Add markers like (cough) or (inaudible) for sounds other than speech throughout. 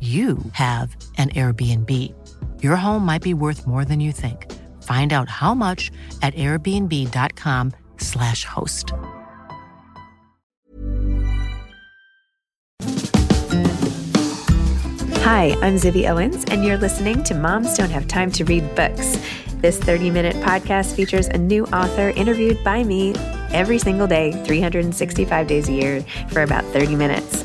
you have an Airbnb. Your home might be worth more than you think. Find out how much at airbnb.com/slash host. Hi, I'm Zibby Owens, and you're listening to Moms Don't Have Time to Read Books. This 30 minute podcast features a new author interviewed by me every single day, 365 days a year, for about 30 minutes.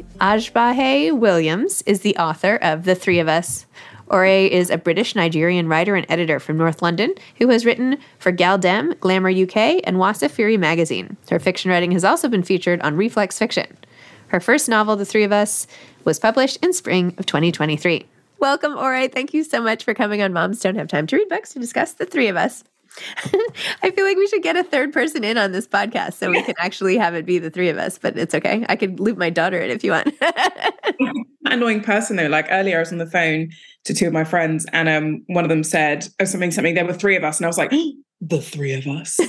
Agbaje Williams is the author of The Three of Us. Ore is a British Nigerian writer and editor from North London who has written for Gal Dem, Glamour UK, and Wasafiri magazine. Her fiction writing has also been featured on Reflex Fiction. Her first novel, The Three of Us, was published in spring of 2023. Welcome, Ore. Thank you so much for coming on Moms Don't Have Time to Read Books to discuss The Three of Us. (laughs) I feel like we should get a third person in on this podcast so we can (laughs) actually have it be the three of us, but it's okay. I could loop my daughter in if you want. (laughs) Annoying person though. Like earlier, I was on the phone to two of my friends, and um, one of them said oh, something, something. There were three of us, and I was like, the three of us.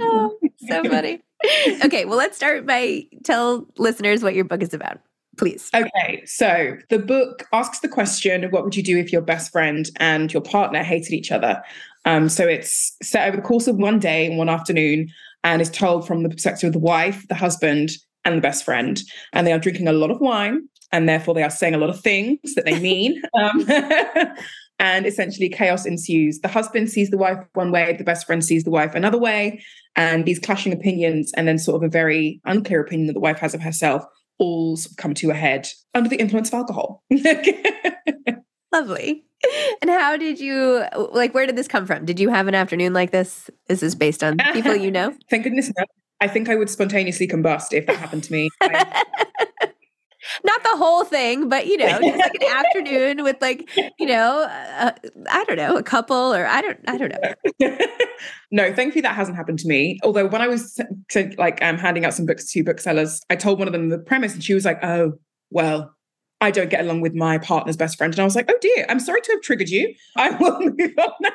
oh, so funny. Okay, well, let's start by tell listeners what your book is about please. Okay, so the book asks the question what would you do if your best friend and your partner hated each other? Um, so it's set over the course of one day and one afternoon and is told from the perspective of the wife, the husband, and the best friend. And they are drinking a lot of wine and therefore they are saying a lot of things that they mean. (laughs) um, (laughs) and essentially chaos ensues. The husband sees the wife one way, the best friend sees the wife another way, and these clashing opinions, and then sort of a very unclear opinion that the wife has of herself all come to a head under the influence of alcohol. (laughs) Lovely. And how did you like where did this come from? Did you have an afternoon like this? Is this based on people you know? (laughs) Thank goodness no. I think I would spontaneously combust if that happened to me. (laughs) not the whole thing, but you know, just like an (laughs) afternoon with like, you know, uh, I don't know, a couple or I don't, I don't know. (laughs) no, thankfully that hasn't happened to me. Although when I was to, like um, handing out some books to booksellers, I told one of them the premise, and she was like, "Oh, well." I don't get along with my partner's best friend. And I was like, oh dear, I'm sorry to have triggered you. I will (laughs) move on now.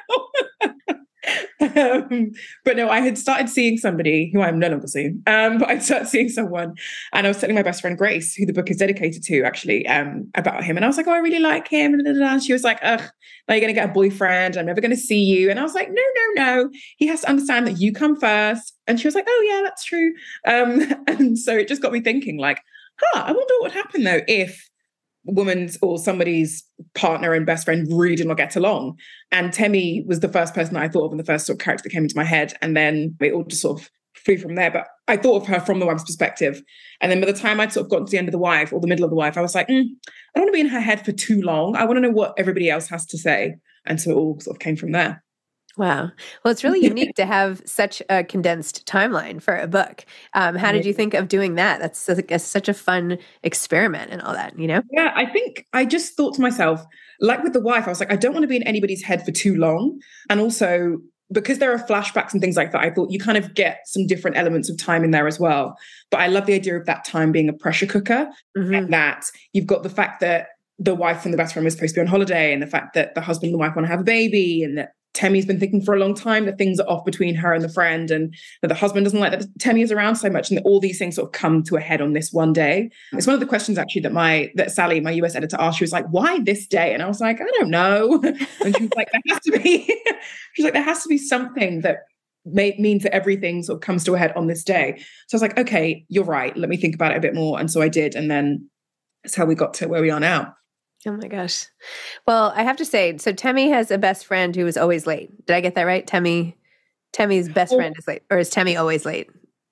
Um, but no, I had started seeing somebody who I'm no longer seeing. Um, but I started seeing someone, and I was telling my best friend Grace, who the book is dedicated to, actually, um, about him. And I was like, "Oh, I really like him." And she was like, "Ugh, now you're going to get a boyfriend. I'm never going to see you." And I was like, "No, no, no. He has to understand that you come first. And she was like, "Oh, yeah, that's true." Um, (laughs) and so it just got me thinking, like, "Huh, I wonder what would happen though if." Woman's or somebody's partner and best friend really did not get along. And Temi was the first person that I thought of and the first sort of character that came into my head. And then it all just sort of flew from there. But I thought of her from the wife's perspective. And then by the time I'd sort of gotten to the end of the wife or the middle of the wife, I was like, mm, I don't want to be in her head for too long. I want to know what everybody else has to say. And so it all sort of came from there. Wow. Well, it's really (laughs) unique to have such a condensed timeline for a book. Um, how did you think of doing that? That's a, a, such a fun experiment and all that, you know? Yeah, I think I just thought to myself, like with the wife, I was like, I don't want to be in anybody's head for too long. And also, because there are flashbacks and things like that, I thought you kind of get some different elements of time in there as well. But I love the idea of that time being a pressure cooker mm-hmm. and that you've got the fact that the wife and the best friend was supposed to be on holiday and the fact that the husband and the wife want to have a baby and that Temi's been thinking for a long time that things are off between her and the friend, and that the husband doesn't like that Temi is around so much, and all these things sort of come to a head on this one day. It's one of the questions actually that my that Sally, my US editor, asked. She was like, "Why this day?" And I was like, "I don't know." (laughs) and she was like, "There has to be." (laughs) She's like, "There has to be something that may, means that everything sort of comes to a head on this day." So I was like, "Okay, you're right. Let me think about it a bit more." And so I did, and then that's how we got to where we are now. Oh my gosh. Well, I have to say, so Temi has a best friend who is always late. Did I get that right? Temi, Temi's best oh. friend is late, or is Temi always late?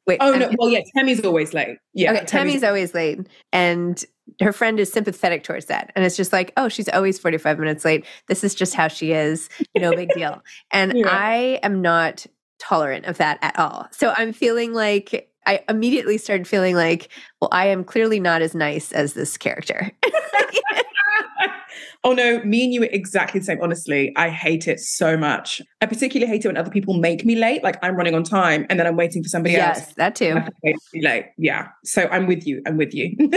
Wait. Oh no. Well, yeah, Temi's always late. Yeah. Okay, Temi's always late, and her friend is sympathetic towards that, and it's just like, oh, she's always forty five minutes late. This is just how she is. No big (laughs) deal. And yeah. I am not tolerant of that at all. So I'm feeling like I immediately started feeling like, well, I am clearly not as nice as this character. (laughs) (laughs) (laughs) oh no, me and you are exactly the same. Honestly, I hate it so much. I particularly hate it when other people make me late. Like I'm running on time and then I'm waiting for somebody yes, else. Yes, that too. Late. Yeah. So I'm with you. I'm with you. (laughs)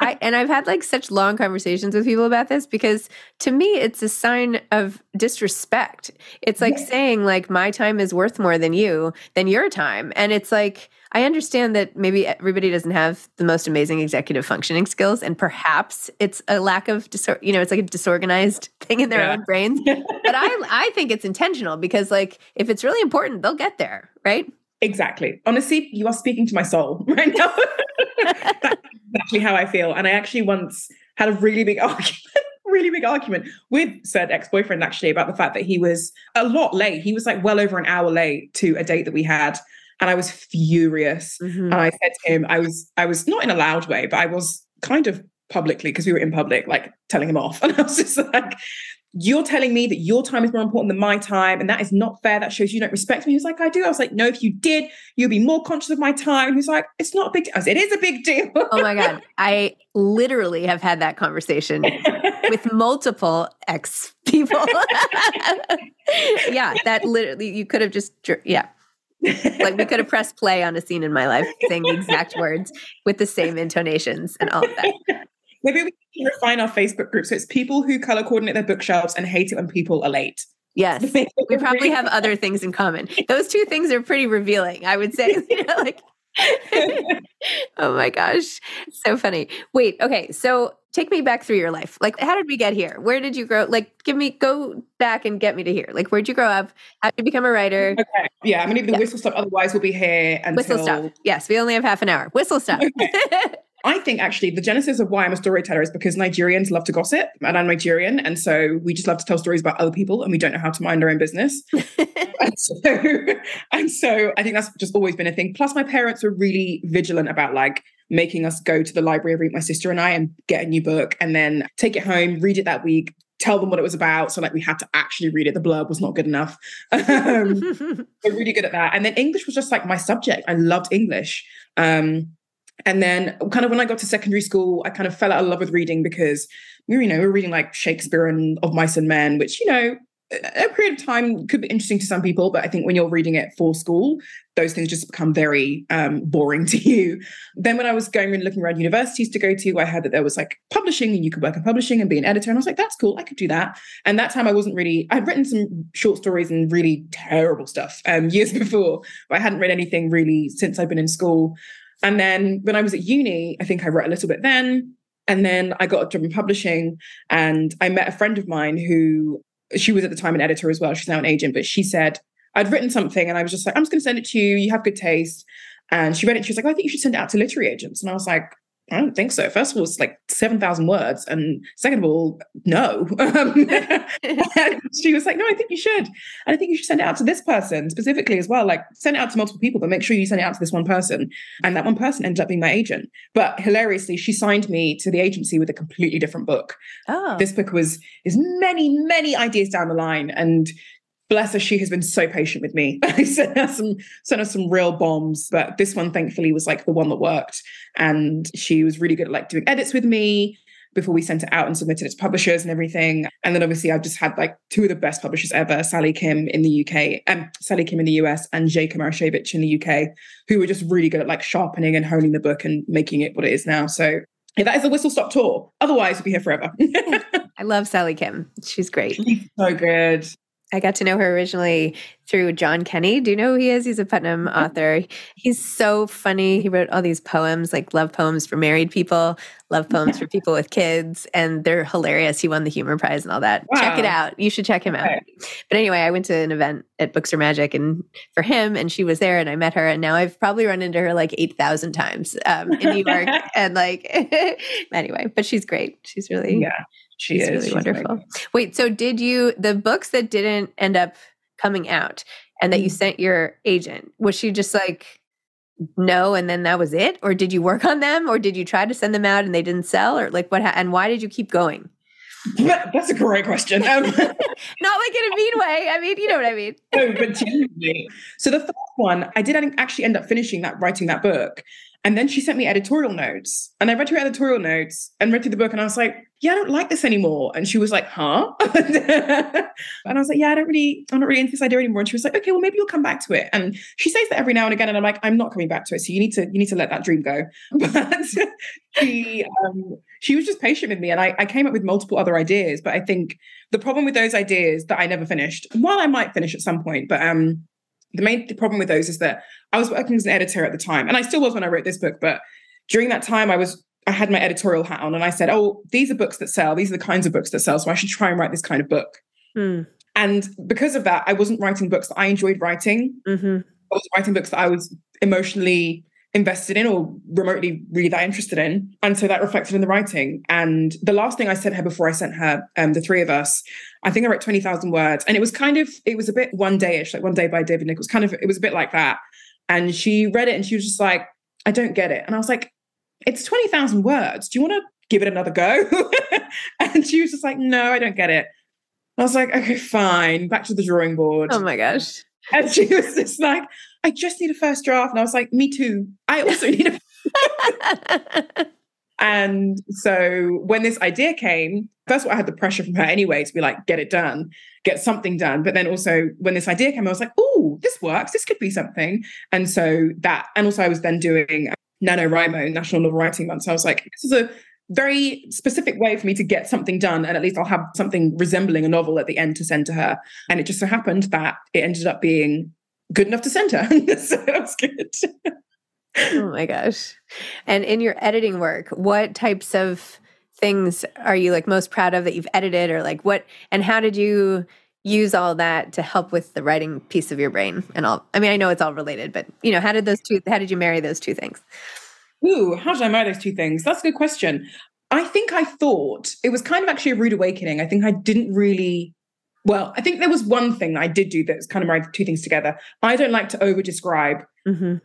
I, and I've had like such long conversations with people about this because to me it's a sign of disrespect. It's like saying like my time is worth more than you than your time, and it's like I understand that maybe everybody doesn't have the most amazing executive functioning skills, and perhaps it's a lack of disor- you know it's like a disorganized (laughs) thing in their yeah. own brains. (laughs) but I I think it's intentional because like if it's really important, they'll get there, right? Exactly. Honestly, you are speaking to my soul (laughs) right now. That's exactly how I feel. And I actually once had a really big argument, really big argument with said ex-boyfriend actually about the fact that he was a lot late. He was like well over an hour late to a date that we had. And I was furious. Mm-hmm. And I said to him, I was, I was not in a loud way, but I was kind of publicly because we were in public, like telling him off. (laughs) And I was just like, you're telling me that your time is more important than my time, and that is not fair. That shows you don't respect me. He was like, I do. I was like, no, if you did, you'd be more conscious of my time. He was like, it's not a big deal. I said, it is a big deal. oh my God. (laughs) I literally have had that conversation with multiple ex people. (laughs) yeah, that literally, you could have just, yeah. Like we could have pressed play on a scene in my life saying the exact (laughs) words with the same intonations and all of that. (laughs) Maybe we can refine our Facebook group. So it's people who color coordinate their bookshelves and hate it when people are late. Yes. (laughs) we probably have other things in common. Those two things are pretty revealing, I would say. You know, like oh my gosh. So funny. Wait, okay. So take me back through your life. Like, how did we get here? Where did you grow? Like, give me, go back and get me to here. Like, where'd you grow up? How did you become a writer? Okay. Yeah. I'm going to leave the yeah. whistle stop. Otherwise, we'll be here until. Whistle stop. Yes. We only have half an hour. Whistle stop. (laughs) Okay. (laughs) I think actually the genesis of why I'm a storyteller is because Nigerians love to gossip, and I'm Nigerian, and so we just love to tell stories about other people, and we don't know how to mind our own business. (laughs) and, so, (laughs) and so I think that's just always been a thing. Plus, my parents were really vigilant about like making us go to the library every week, my sister and I, and get a new book, and then take it home, read it that week, tell them what it was about. So like we had to actually read it. The blurb was not good enough. (laughs) Um, we're really good at that. And then English was just like my subject. I loved English. Um, And then, kind of when I got to secondary school, I kind of fell out of love with reading because, you know, we were reading like Shakespeare and Of Mice and Men, which, you know, a period of time could be interesting to some people, but I think when you're reading it for school, those things just become very um, boring (laughs) to you. Then when I was going and looking around universities to go to, I heard that there was like publishing and you could work in publishing and be an editor. And I was like, that's cool, I could do that. And that time I wasn't really, I'd written some short stories and really terrible stuff um, (laughs) years before, but I hadn't read anything really since I'd been in school. And then when I was at uni, I think I wrote a little bit then. And then I got a job in publishing and I met a friend of mine who she was at the time an editor as well. She's now an agent, but she said, I'd written something and I was just like, I'm just going to send it to you. You have good taste. And she read it. She was like, oh, I think you should send it out to literary agents. And I was like, I don't think so. First of all, it's like 7,000 words. And second of all, no. (laughs) she was like, no, I think you should. And I think you should send it out to this person specifically as well. Like send it out to multiple people, but make sure you send it out to this one person. And that one person ended up being my agent. But hilariously, she signed me to the agency with a completely different book. Oh. This book was is many, many ideas down the line. And bless her, she has been so patient with me. (laughs) I sent her some sent her some real bombs, but this one thankfully was like the one that worked. And she was really good at like doing edits with me before we sent it out and submitted it to publishers and everything. And then obviously I've just had like two of the best publishers ever, Sally Kim in the UK, um, Sally Kim in the US and Jake Marashevich in the UK, who were just really good at like sharpening and honing the book and making it what it is now. So yeah, that is a whistle stop tour. Otherwise, we'll be here forever. (laughs) I love Sally Kim. She's great. She's so good. I got to know her originally through John Kenney. Do you know who he is? He's a Putnam mm-hmm. author. He's so funny. He wrote all these poems, like love poems for married people, love poems for people with kids, and they're hilarious. He won the humor prize and all that. Wow. Check it out. You should check him out. But anyway, I went to an event at Books Are Magic and for him, and she was there, and I met her, and now I've probably run into her like eight thousand times um, in New York, (laughs) and like (laughs) anyway, but she's great. She's really yeah. She She's is really She's wonderful. Wait, so did you the books that didn't end up coming out and that you mm-hmm. sent your agent? Was she just like no and then that was it or did you work on them or did you try to send them out and they didn't sell or like what ha- and why did you keep going? That's a great question. Um, (laughs) Not like in a mean way. I mean, you know what I mean. (laughs) no, but genuinely. So the first one, I did actually end up finishing that, writing that book. And then she sent me editorial notes. And I read her editorial notes and read through the book. And I was like, yeah, I don't like this anymore. And she was like, huh? (laughs) and I was like, yeah, I don't really, I'm not really into this idea anymore. And she was like, okay, well, maybe you'll come back to it. And she says that every now and again. And I'm like, I'm not coming back to it. So you need to, you need to let that dream go. (laughs) But she, um, she was just patient with me. And I, I came up with multiple other ideas. But I think the problem with those ideas that I never finished, while I might finish at some point, but um, the main the problem with those is that I was working as an editor at the time, and I still was when I wrote this book. But during that time, I was I had my editorial hat on, and I said, "Oh, these are books that sell. These are the kinds of books that sell. So I should try and write this kind of book." Hmm. And because of that, I wasn't writing books that I enjoyed writing. Mm-hmm. I was writing books that I was emotionally invested in or remotely really that interested in. And so that reflected in the writing. And the last thing I sent her before I sent her um, the three of us, I think I wrote 20,000 words. And it was kind of, it was a bit one day-ish, like one day by David Nicholls, kind of, it was a bit like that. And she read it and she was just like, I don't get it. And I was like, it's 20,000 words. Do you want to give it another go? (laughs) and she was just like, no, I don't get it. I was like, okay, fine, back to the drawing board. Oh my gosh. And she was just like, I just need a first draft. And I was like, me too. I also need a. (laughs) and so when this idea came, first of all, I had the pressure from her anyway to be like, get it done, get something done. But then also when this idea came, I was like, oh, this works. This could be something. And so that, and also I was then doing NaNoWriMo, National Novel Writing Month. So I was like, this is a very specific way for me to get something done. And at least I'll have something resembling a novel at the end to send to her. And it just so happened that it ended up being good enough to send her. (laughs) so that was good. oh my gosh. And in your editing work, what types of things are you like most proud of that you've edited or like what and how did you use all that to help with the writing piece of your brain and all I mean I know it's all related but you know how did those two how did you marry those two things? Ooh, how did I marry those two things? That's a good question. I think I thought it was kind of actually a rude awakening. I think I didn't really well, I think there was one thing I did do that's kind of married two things together. I don't like to over describe. Mm-hmm.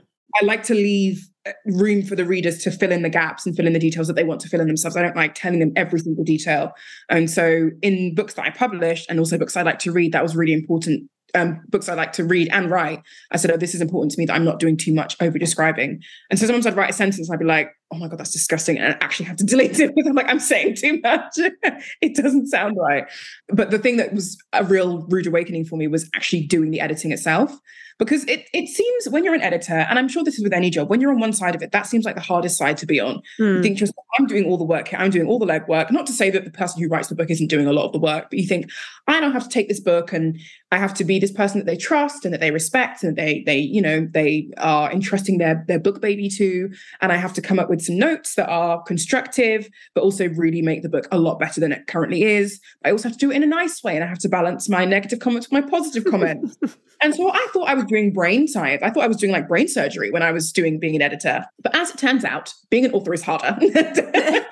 I like to leave uh, room for the readers to fill in the gaps and fill in the details that they want to fill in themselves. I don't like telling them every single detail. And so in books that I published and also books I like to read, that was really important um, books I like to read and write, I said, oh, this is important to me that I'm not doing too much over describing. And so sometimes I'd write a sentence and I'd be like, oh my God, that's disgusting. And I actually have to delete it because I'm like, I'm saying too much. (laughs) it doesn't sound right. But the thing that was a real rude awakening for me was actually doing the editing itself because it it seems when you're an editor, and I'm sure this is with any job, when you're on one side of it, that seems like the hardest side to be on. Mm. You think just I'm doing all the work here, I'm doing all the legwork. Not to say that the person who writes the book isn't doing a lot of the work, but you think I don't have to take this book and I have to be this person that they trust and that they respect and they they you know they are entrusting their their book baby to, and I have to come up with some notes that are constructive, but also really make the book a lot better than it currently is. I also have to do it in a nice way, and I have to balance my negative comments with my positive comments. (laughs) and so I thought I was doing brain science. I thought I was doing like brain surgery when I was doing being an editor. But as it turns out, being an author is harder. (laughs)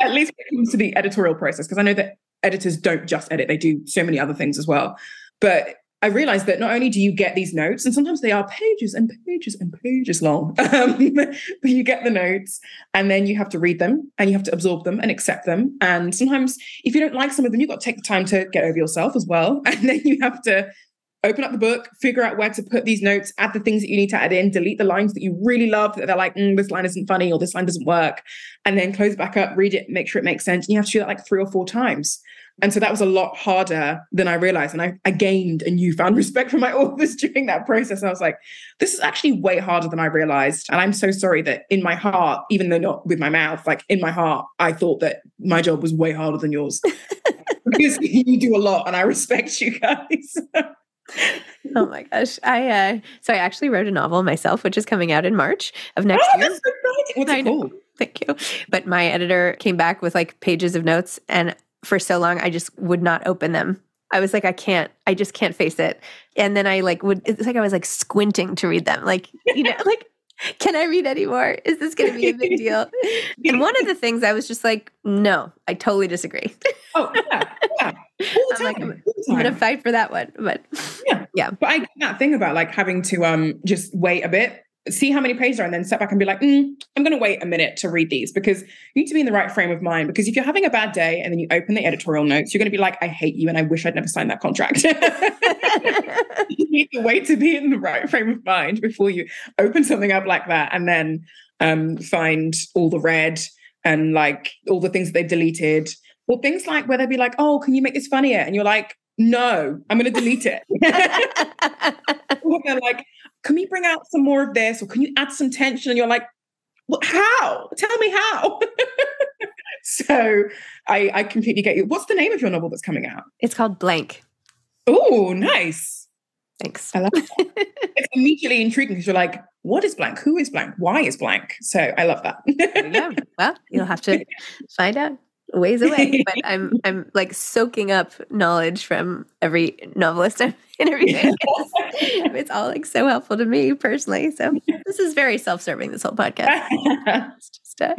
At least when it comes to the editorial process, because I know that editors don't just edit, they do so many other things as well. But I realized that not only do you get these notes, and sometimes they are pages and pages and pages long, (laughs) um, but you get the notes and then you have to read them and you have to absorb them and accept them. And sometimes, if you don't like some of them, you've got to take the time to get over yourself as well. (laughs) And then you have to open up the book, figure out where to put these notes, add the things that you need to add in, delete the lines that you really love that they're like, mm, this line isn't funny or this line doesn't work, and then close it back up, read it, make sure it makes sense. And you have to do that like three or four times. And so that was a lot harder than I realized. And I, I gained a newfound (laughs) respect for my authors during that process. And I was like, this is actually way harder than I realized. And I'm so sorry that in my heart, even though not with my mouth, like in my heart, I thought that my job was way harder than yours. (laughs) because you do a lot and I respect you guys. (laughs) oh my gosh. I uh so I actually wrote a novel myself, which is coming out in March of next oh, year. That's so What's it called? Thank you. But my editor came back with like pages of notes and for so long I just would not open them. I was like, I can't, I just can't face it. And then I like would it's like I was like squinting to read them. Like, (laughs) you know, like can I read anymore? Is this going to be a big deal? and one of the things I was just like, no, I totally disagree. oh, yeah. yeah. (laughs) I'm like, I'm, I'm going to fight for that one. But yeah. Yeah. But I that thing about like having to um just wait a bit see how many pages are and then step back and be like, mm, I'm going to wait a minute to read these because you need to be in the right frame of mind. Because if you're having a bad day and then you open the editorial notes, you're going to be like, I hate you and I wish I'd never signed that contract. (laughs) you need to wait to be in the right frame of mind before you open something up like that and then um, find all the red and like all the things that they've deleted. Or things like where they'd be like, oh, can you make this funnier? And you're like, no, I'm going to delete it. (laughs) or they're like, can we bring out some more of this? Or can you add some tension? And you're like, well, how? Tell me how. (laughs) so I, I completely get you. What's the name of your novel that's coming out? It's called Blank. Oh, nice. Thanks. I love that. (laughs) it's immediately intriguing because you're like, what is blank? Who is blank? Why is blank? So I love that. you (laughs) well, you'll have to find out ways away. But I'm I'm like soaking up knowledge from every novelist I'm interviewing. (laughs) It's, it's all like so helpful to me personally. So this is very self-serving. This whole podcast. (laughs) It's just, uh...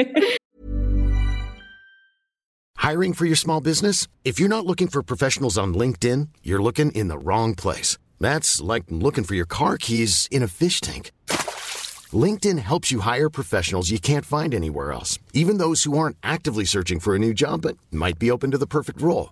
Hiring for your small business? If you're not looking for professionals on LinkedIn, you're looking in the wrong place. That's like looking for your car keys in a fish tank. LinkedIn helps you hire professionals you can't find anywhere else, even those who aren't actively searching for a new job but might be open to the perfect role.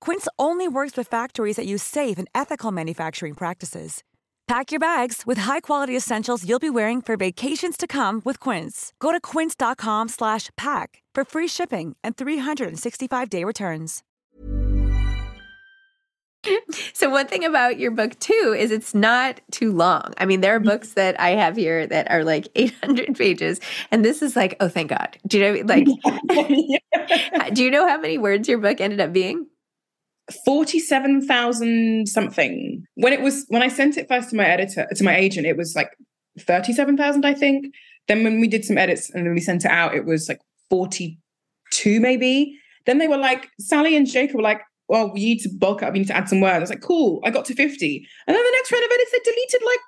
Quince only works with factories that use safe and ethical manufacturing practices. Pack your bags with high-quality essentials you'll be wearing for vacations to come with Quince. Go to quince.com slash pack for free shipping and 365-day returns. So one thing about your book too is it's not too long. I mean, there are books that I have here that are like (laughs) 800 pages, and this is like, oh, thank God. Do you know, like, (laughs) do you know how many words your book ended up being? 47,000 something. When it was, when I sent it first to my editor, to my agent, it was like 37,000, I think. Then when we did some edits and then we sent it out, it was like 42 maybe. Then they were like, Sally and Jacob were like, well, we need to bulk up, we need to add some words. I was like, cool, I got to 50. And then the next round of edits, they deleted like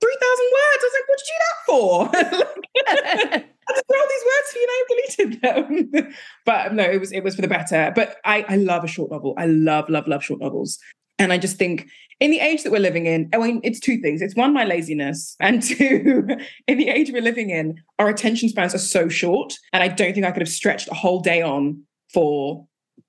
3,000 words. I was like, what did you do that for? (laughs) I just all these words for you now deleted them. (laughs) but no, it was it was for the better. But I, I love a short novel. I love, love, love short novels. And I just think in the age that we're living in, I mean, it's two things. It's one, my laziness, and (laughs) two, in the age we're living in, our attention spans are so short. And I don't think I could have stretched a whole day on for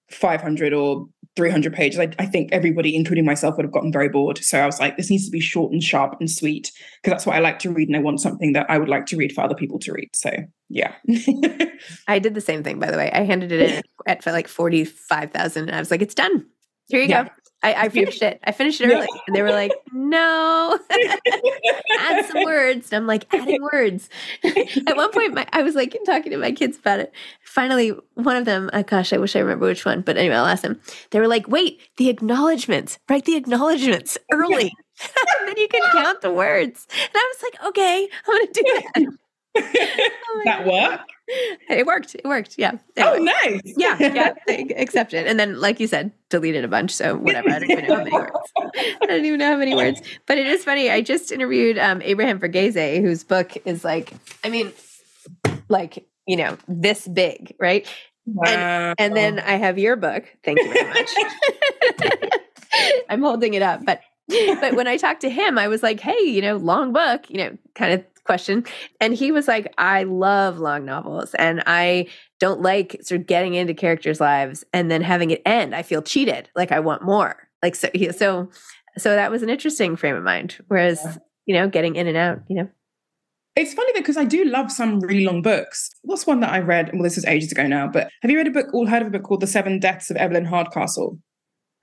500 or 300 pages, I, I, think everybody, including myself, would have gotten very bored. So I was like, this needs to be short and sharp and sweet because that's what I like to read. And I want something that I would like to read for other people to read. So yeah. (laughs) I did the same thing, by the way. I handed it in (laughs) at for like 45,000 and I was like, it's done. Here you yeah. go. I, I, finished it. I finished it early. Yeah. And they were like, no, (laughs) add some words. And I'm like, adding words. (laughs) At one point, my, I was like talking to my kids about it. Finally, one of them, oh gosh, I wish I remember which one, but anyway, I'll ask them. They were like, wait, the acknowledgments, write the acknowledgments early. (laughs) and then you can count the words. And I was like, okay, I'm going to do that. Oh that worked. It worked. It worked. Yeah. Anyway. Oh, nice. yeah. Yeah. Accepted. And then, like you said, deleted a bunch. So whatever. I don't even know how many words. I don't even know how many words. But it is funny. I just interviewed um, Abraham Verghese, whose book is like, I mean, like you know, this big, right? Wow. And, and then I have your book. Thank you very much. (laughs) I'm holding it up, but but when I talked to him, I was like, hey, you know, long book, you know, kind of question. And he was like, I love long novels and I don't like sort of getting into characters' lives and then having it end. I feel cheated. Like I want more. Like so so so that was an interesting frame of mind. Whereas, yeah. you know, getting in and out, you know. It's funny because I do love some really long books. What's one that I read? Well, this is ages ago now, but have you read a book all heard of a book called The Seven Deaths of Evelyn Hardcastle?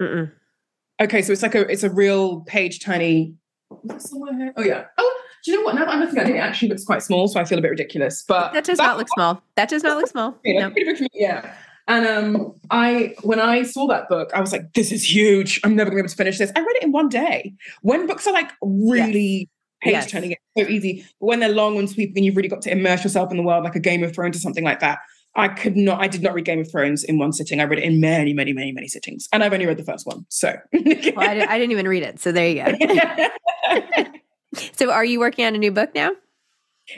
Mm-mm. Okay, so it's like a it's a real page tiny. Oh yeah. Oh, do you know what? Now that I'm looking at it, it actually looks quite small, so I feel a bit ridiculous. But that does that, not look small. That does not look small. no. Yeah. And um, I when I saw that book, I was like, "This is huge! I'm never going to be able to finish this." I read it in one day. When books are like really yes. page turning, it's so easy. But when they're long and sweeping, and you've really got to immerse yourself in the world, like a Game of Thrones or something like that. I could not. I did not read Game of Thrones in one sitting. I read it in many, many, many, many sittings, and I've only read the first one. So well, I, did, I didn't even read it. So there you go. (laughs) (laughs) So are you working on a new book now?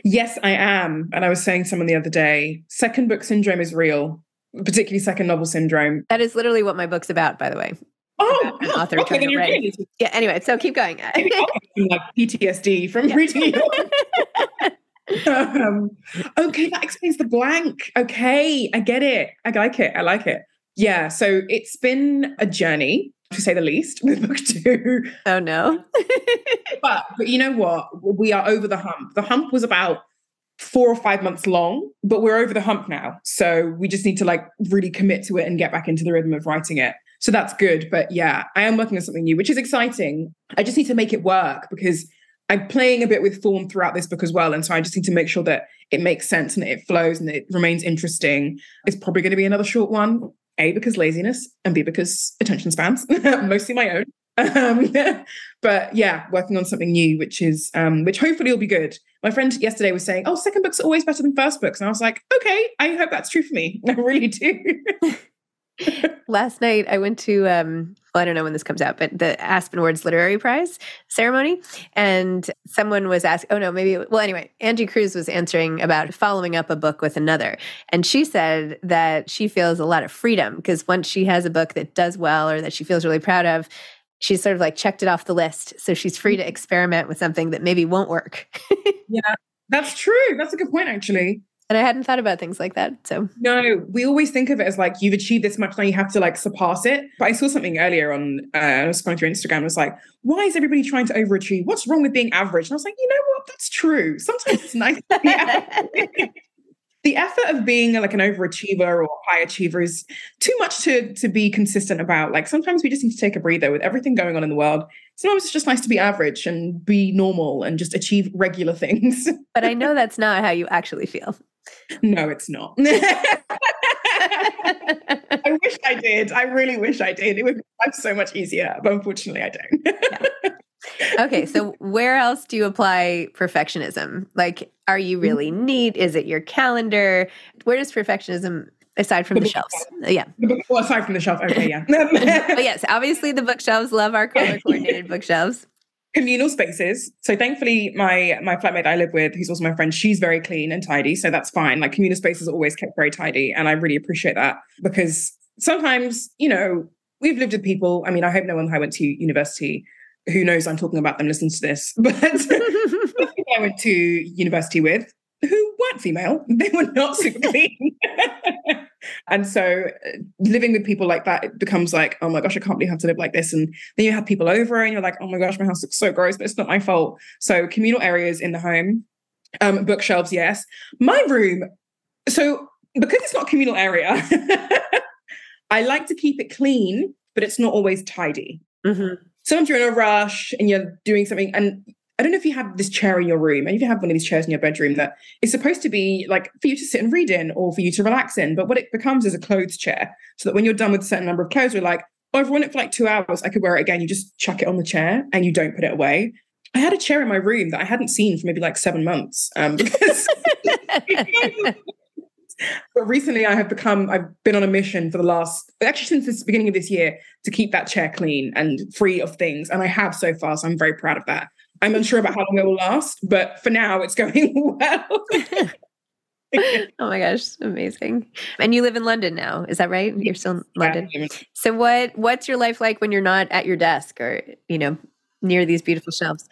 Yes, I am. And I was saying someone the other day, second book syndrome is real, particularly second novel syndrome. That is literally what my book's about, by the way. Oh, an author okay, then you're write. Yeah, anyway, so keep going. (laughs) like PTSD from yeah. reading (laughs) um, okay, that explains the blank. Okay, I get it. I like it. I like it. Yeah, so it's been a journey to say the least, (laughs) with book two. Oh no. (laughs) but but you know what? We are over the hump. The hump was about four or five months long, but we're over the hump now. So we just need to like really commit to it and get back into the rhythm of writing it. So that's good. But yeah, I am working on something new, which is exciting. I just need to make it work because I'm playing a bit with form throughout this book as well. And so I just need to make sure that it makes sense and that it flows and that it remains interesting. It's probably going to be another short one. A, because laziness, and B, because attention spans, (laughs) mostly my own. Um, (laughs) but yeah, working on something new, which is um, which hopefully will be good. My friend yesterday was saying, "Oh, second books are always better than first books," and I was like, "Okay, I hope that's true for me. (laughs) I really do." (laughs) Last night, I went to, um, well, I don't know when this comes out, but the Aspen Words Literary Prize ceremony. And someone was asking, oh no, maybe, well, anyway, Angie Cruz was answering about following up a book with another. And she said that she feels a lot of freedom because once she has a book that does well or that she feels really proud of, she's sort of like checked it off the list. So she's free to experiment with something that maybe won't work. (laughs) yeah, that's true. That's a good point, actually. And I hadn't thought about things like that. So no, we always think of it as like you've achieved this much, now you have to like surpass it. But I saw something earlier on, uh, I was going through Instagram. It was like, why is everybody trying to overachieve? What's wrong with being average? And I was like, you know what? That's true. Sometimes it's nice to be average. (laughs) the effort of being like an overachiever or high achiever is too much to to be consistent about. Like sometimes we just need to take a breather with everything going on in the world. Sometimes it's just nice to be average and be normal and just achieve regular (laughs) things. but I know that's not how you actually feel. No, it's not. (laughs) I wish I did. I really wish I did. It would be so much easier, but unfortunately, I don't. yeah. Okay, so where else do you apply perfectionism? Like, are you mm-hmm. really neat? Is it your calendar? Where does perfectionism aside from the, the shelves. Yeah. Well, aside from the shelf. Okay, yeah. (laughs) but yes, obviously the bookshelves. Love our (laughs) color coordinated bookshelves communal spaces. So thankfully, my my flatmate I live with, who's also my friend, she's very clean and tidy, so that's fine. Like communal spaces are always kept very tidy, and I really appreciate that because sometimes, you know, we've lived with people. I mean, I hope no one I went to university who knows I'm talking about them listens to this, (laughs) but I went to university with who weren't female. They were not super (laughs) clean. (laughs) and so uh, living with people like that, it becomes like, oh my gosh, I can't believe I have to live like this. And then you have people over and you're like, oh my gosh, my house looks so gross, but it's not my fault. So communal areas in the home, um, bookshelves, yes. My room, so because it's not a communal area, (laughs) I like to keep it clean, but it's not always tidy. Mm-hmm. Sometimes you're in a rush and you're doing something, and I don't know if you have this chair in your room and if you have one of these chairs in your bedroom that is supposed to be like for you to sit and read in or for you to relax in. But what it becomes is a clothes chair. So that when you're done with a certain number of clothes, you're like, oh, I've worn it for like two hours. I could wear it again. You just chuck it on the chair and you don't put it away. I had a chair in my room that I hadn't seen for maybe like seven months um, (laughs) because. (laughs) but recently I have become, I've been on a mission for the last, actually since the beginning of this year, to keep that chair clean and free of things. And I have so far. So I'm very proud of that. I'm unsure about how long it will last, but for now, it's going (laughs) well. (laughs) oh my gosh, amazing! And you live in London now, is that right? You're still in London. Yeah. So what what's your life like when you're not at your desk or you know near these beautiful shelves?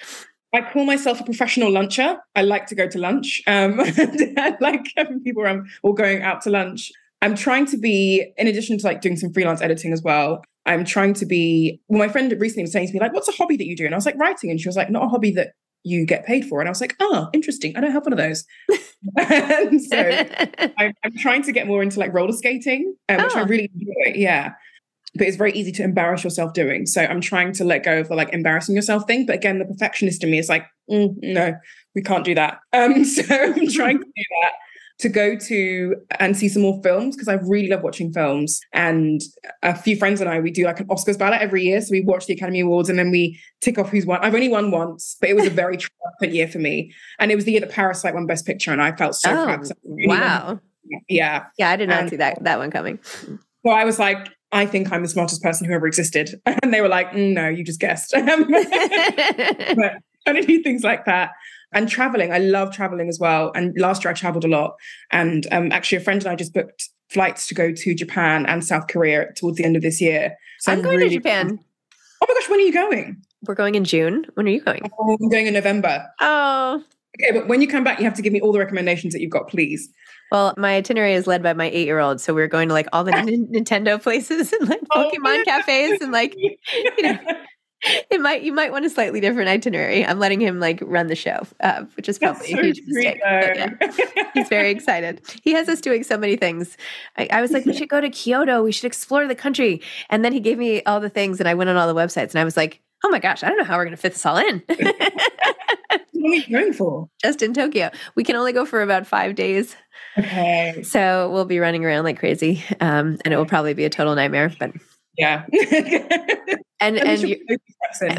I call myself a professional luncher. I like to go to lunch. Um, (laughs) I like having people around or going out to lunch. I'm trying to be, in addition to like doing some freelance editing as well, I'm trying to be. Well, my friend recently was saying to me, like, what's a hobby that you do? And I was like, writing. And she was like, not a hobby that you get paid for. And I was like, oh, interesting. I don't have one of those. (laughs) (laughs) and so (laughs) I'm, I'm, trying to get more into like roller skating, um, which I oh. really enjoy. Yeah. But it's very easy to embarrass yourself doing. So I'm trying to let go of the like embarrassing yourself thing. But again, the perfectionist in me is like, mm, no, we can't do that. Um, so I'm trying to do that to go to and see some more films because I really love watching films. And a few friends and I, we do like an Oscars ballot every year. So we watch the Academy Awards and then we tick off who's won. I've only won once, but it was a very (laughs) triumphant year for me. And it was the year that Parasite won Best Picture, and I felt so oh, proud. Really wow. Yeah. Yeah, I did not and, see that that one coming. So I was like, I think I'm the smartest person who ever existed. (laughs) And they were like, mm, no, you just guessed. (laughs) but to do things like that and traveling. I love traveling as well. And last year I traveled a lot. And um, actually, a friend and I just booked flights to go to Japan and South Korea towards the end of this year. So I'm, I'm going really to Japan. Oh my gosh, when are you going? We're going in June. When are you going? Oh, I'm going in November. Oh. Okay, but when you come back, you have to give me all the recommendations that you've got, please. Well, my itinerary is led by my eight year old. So we're going to like all the (laughs) Nintendo places and like oh, Pokemon oh, cafes and like, (laughs) you know, (laughs) it might you might want a slightly different itinerary. I'm letting him like run the show, uh, which is probably a huge mistake. Yeah. He's very (laughs) excited. He has us doing so many things. I, I, was like, we should go to Kyoto. We should explore the country. And then he gave me all the things, and I went on all the websites, and I was like, oh my gosh, I don't know how we're going to fit this all in. (laughs) what are you going for? Just in Tokyo. We can only go for about five days. Okay. So we'll be running around like crazy, um, and it will probably be a total nightmare, but yeah. (laughs) and and you,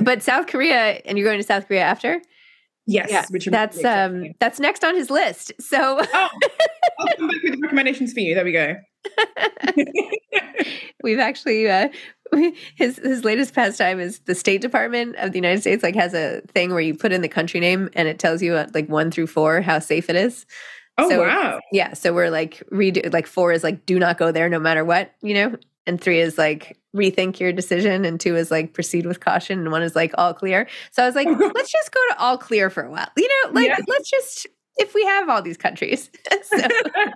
but South Korea, and you're going to South Korea after? Yes, yeah, that's um that's next on his list. So oh, I'll come (laughs) back with the recommendations for you. There we go. (laughs) We've actually uh, his his latest pastime is the State Department of the United States like has a thing where you put in the country name and it tells you uh, like one through four how safe it is. Oh so, wow! Yeah, so we're like redo like four is like do not go there no matter what you know, and three is like rethink your decision and two is like proceed with caution and one is like all clear so i was like (laughs) let's just go to all clear for a while you know like yeah. let's just if we have all these countries. (laughs) so,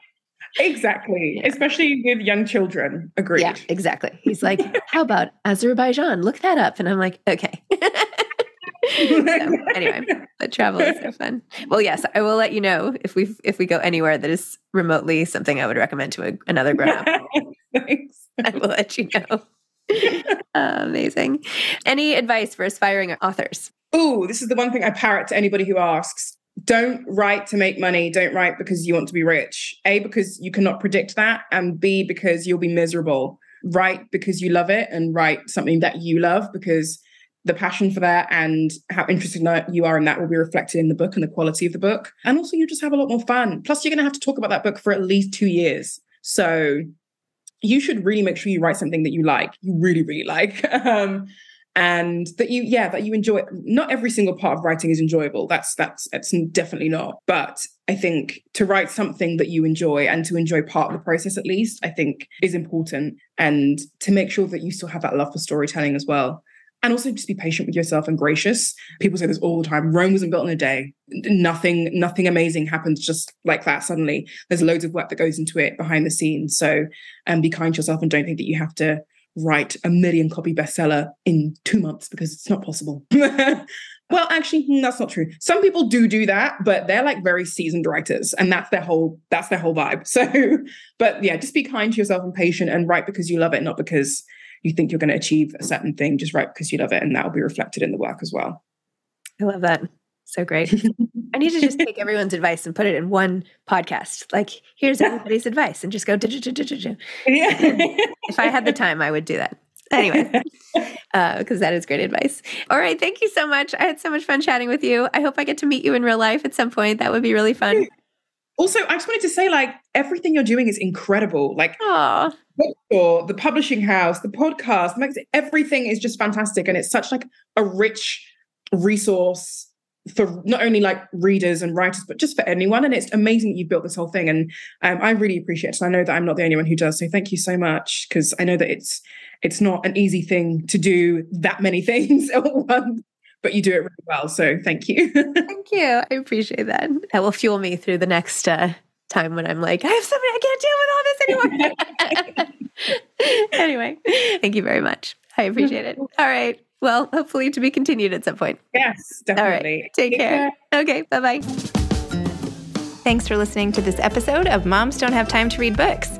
(laughs) exactly, especially with young children. Agreed. yeah, exactly. He's like, how about Azerbaijan? Look that up. And I'm like, okay. So, (laughs) anyway, but travel is so fun. Well, yes, I will let you know if we if we go anywhere that is remotely something I would recommend to a, another grown (laughs) up. Thanks. I will let you know. Uh, (laughs) amazing. Any advice for aspiring authors? Ooh, this is the one thing I parrot to anybody who asks. Don't write to make money. Don't write because you want to be rich. A, because you cannot predict that. And B, because you'll be miserable. Write because you love it and write something that you love because the passion for that and how interested you are in that will be reflected in the book and the quality of the book. And also, you just have a lot more fun. Plus, you're going to have to talk about that book for at least two years. So you should really make sure you write something that you like, you really, really like. (laughs) Um, and that you, yeah, that you enjoy. Not every single part of writing is enjoyable. That's that's that's definitely not. But I think to write something that you enjoy and to enjoy part of the process at least, I think is important. And to make sure that you still have that love for storytelling as well and also just be patient with yourself and gracious. People say this all the time. Rome wasn't built in a day. Nothing, nothing amazing happens just like that suddenly. There's loads of work that goes into it behind the scenes. So um, be kind to yourself and don't think that you have to write a million copy bestseller in two months because it's not possible. (laughs) well, actually, hmm, that's not true. Some people do do that, but they're like very seasoned writers, and that's their whole that's their whole vibe. (laughs) So, but yeah, just be kind to yourself and patient, and write because you love it, not because you think you're going to achieve a certain thing just right because you love it and that will be reflected in the work as well. I love that. So great. (laughs) I need to just take everyone's advice and put it in one podcast. Like here's everybody's advice and just go yeah. (laughs) if i had the time i would do that. Anyway because (laughs) uh, that is great advice. All right thank you so much. I had so much fun chatting with you. I hope i get to meet you in real life at some point. That would be really fun also i just wanted to say like everything you're doing is incredible like Aww bookstore, the publishing house, the podcast, everything is just fantastic. And it's such like a rich resource for not only like readers and writers, but just for anyone. And it's amazing that you've built this whole thing. And um, I really appreciate it. And I know that I'm not the only one who does. So thank you so much. Cause I know that it's it's not an easy thing to do that many (laughs) things at once. But you do it really well. So thank you. (laughs) thank you. I appreciate that. That will fuel me through the next uh, time when I'm like, I have something I can't deal with all this anymore. (laughs) anyway, thank you very much. I appreciate it. (laughs) All right. Well, hopefully to be continued at some point. Yes, definitely. All right. Take, Take care. care. Okay. Bye bye. Thanks for listening to this episode of Moms Don't Have Time to Read Books.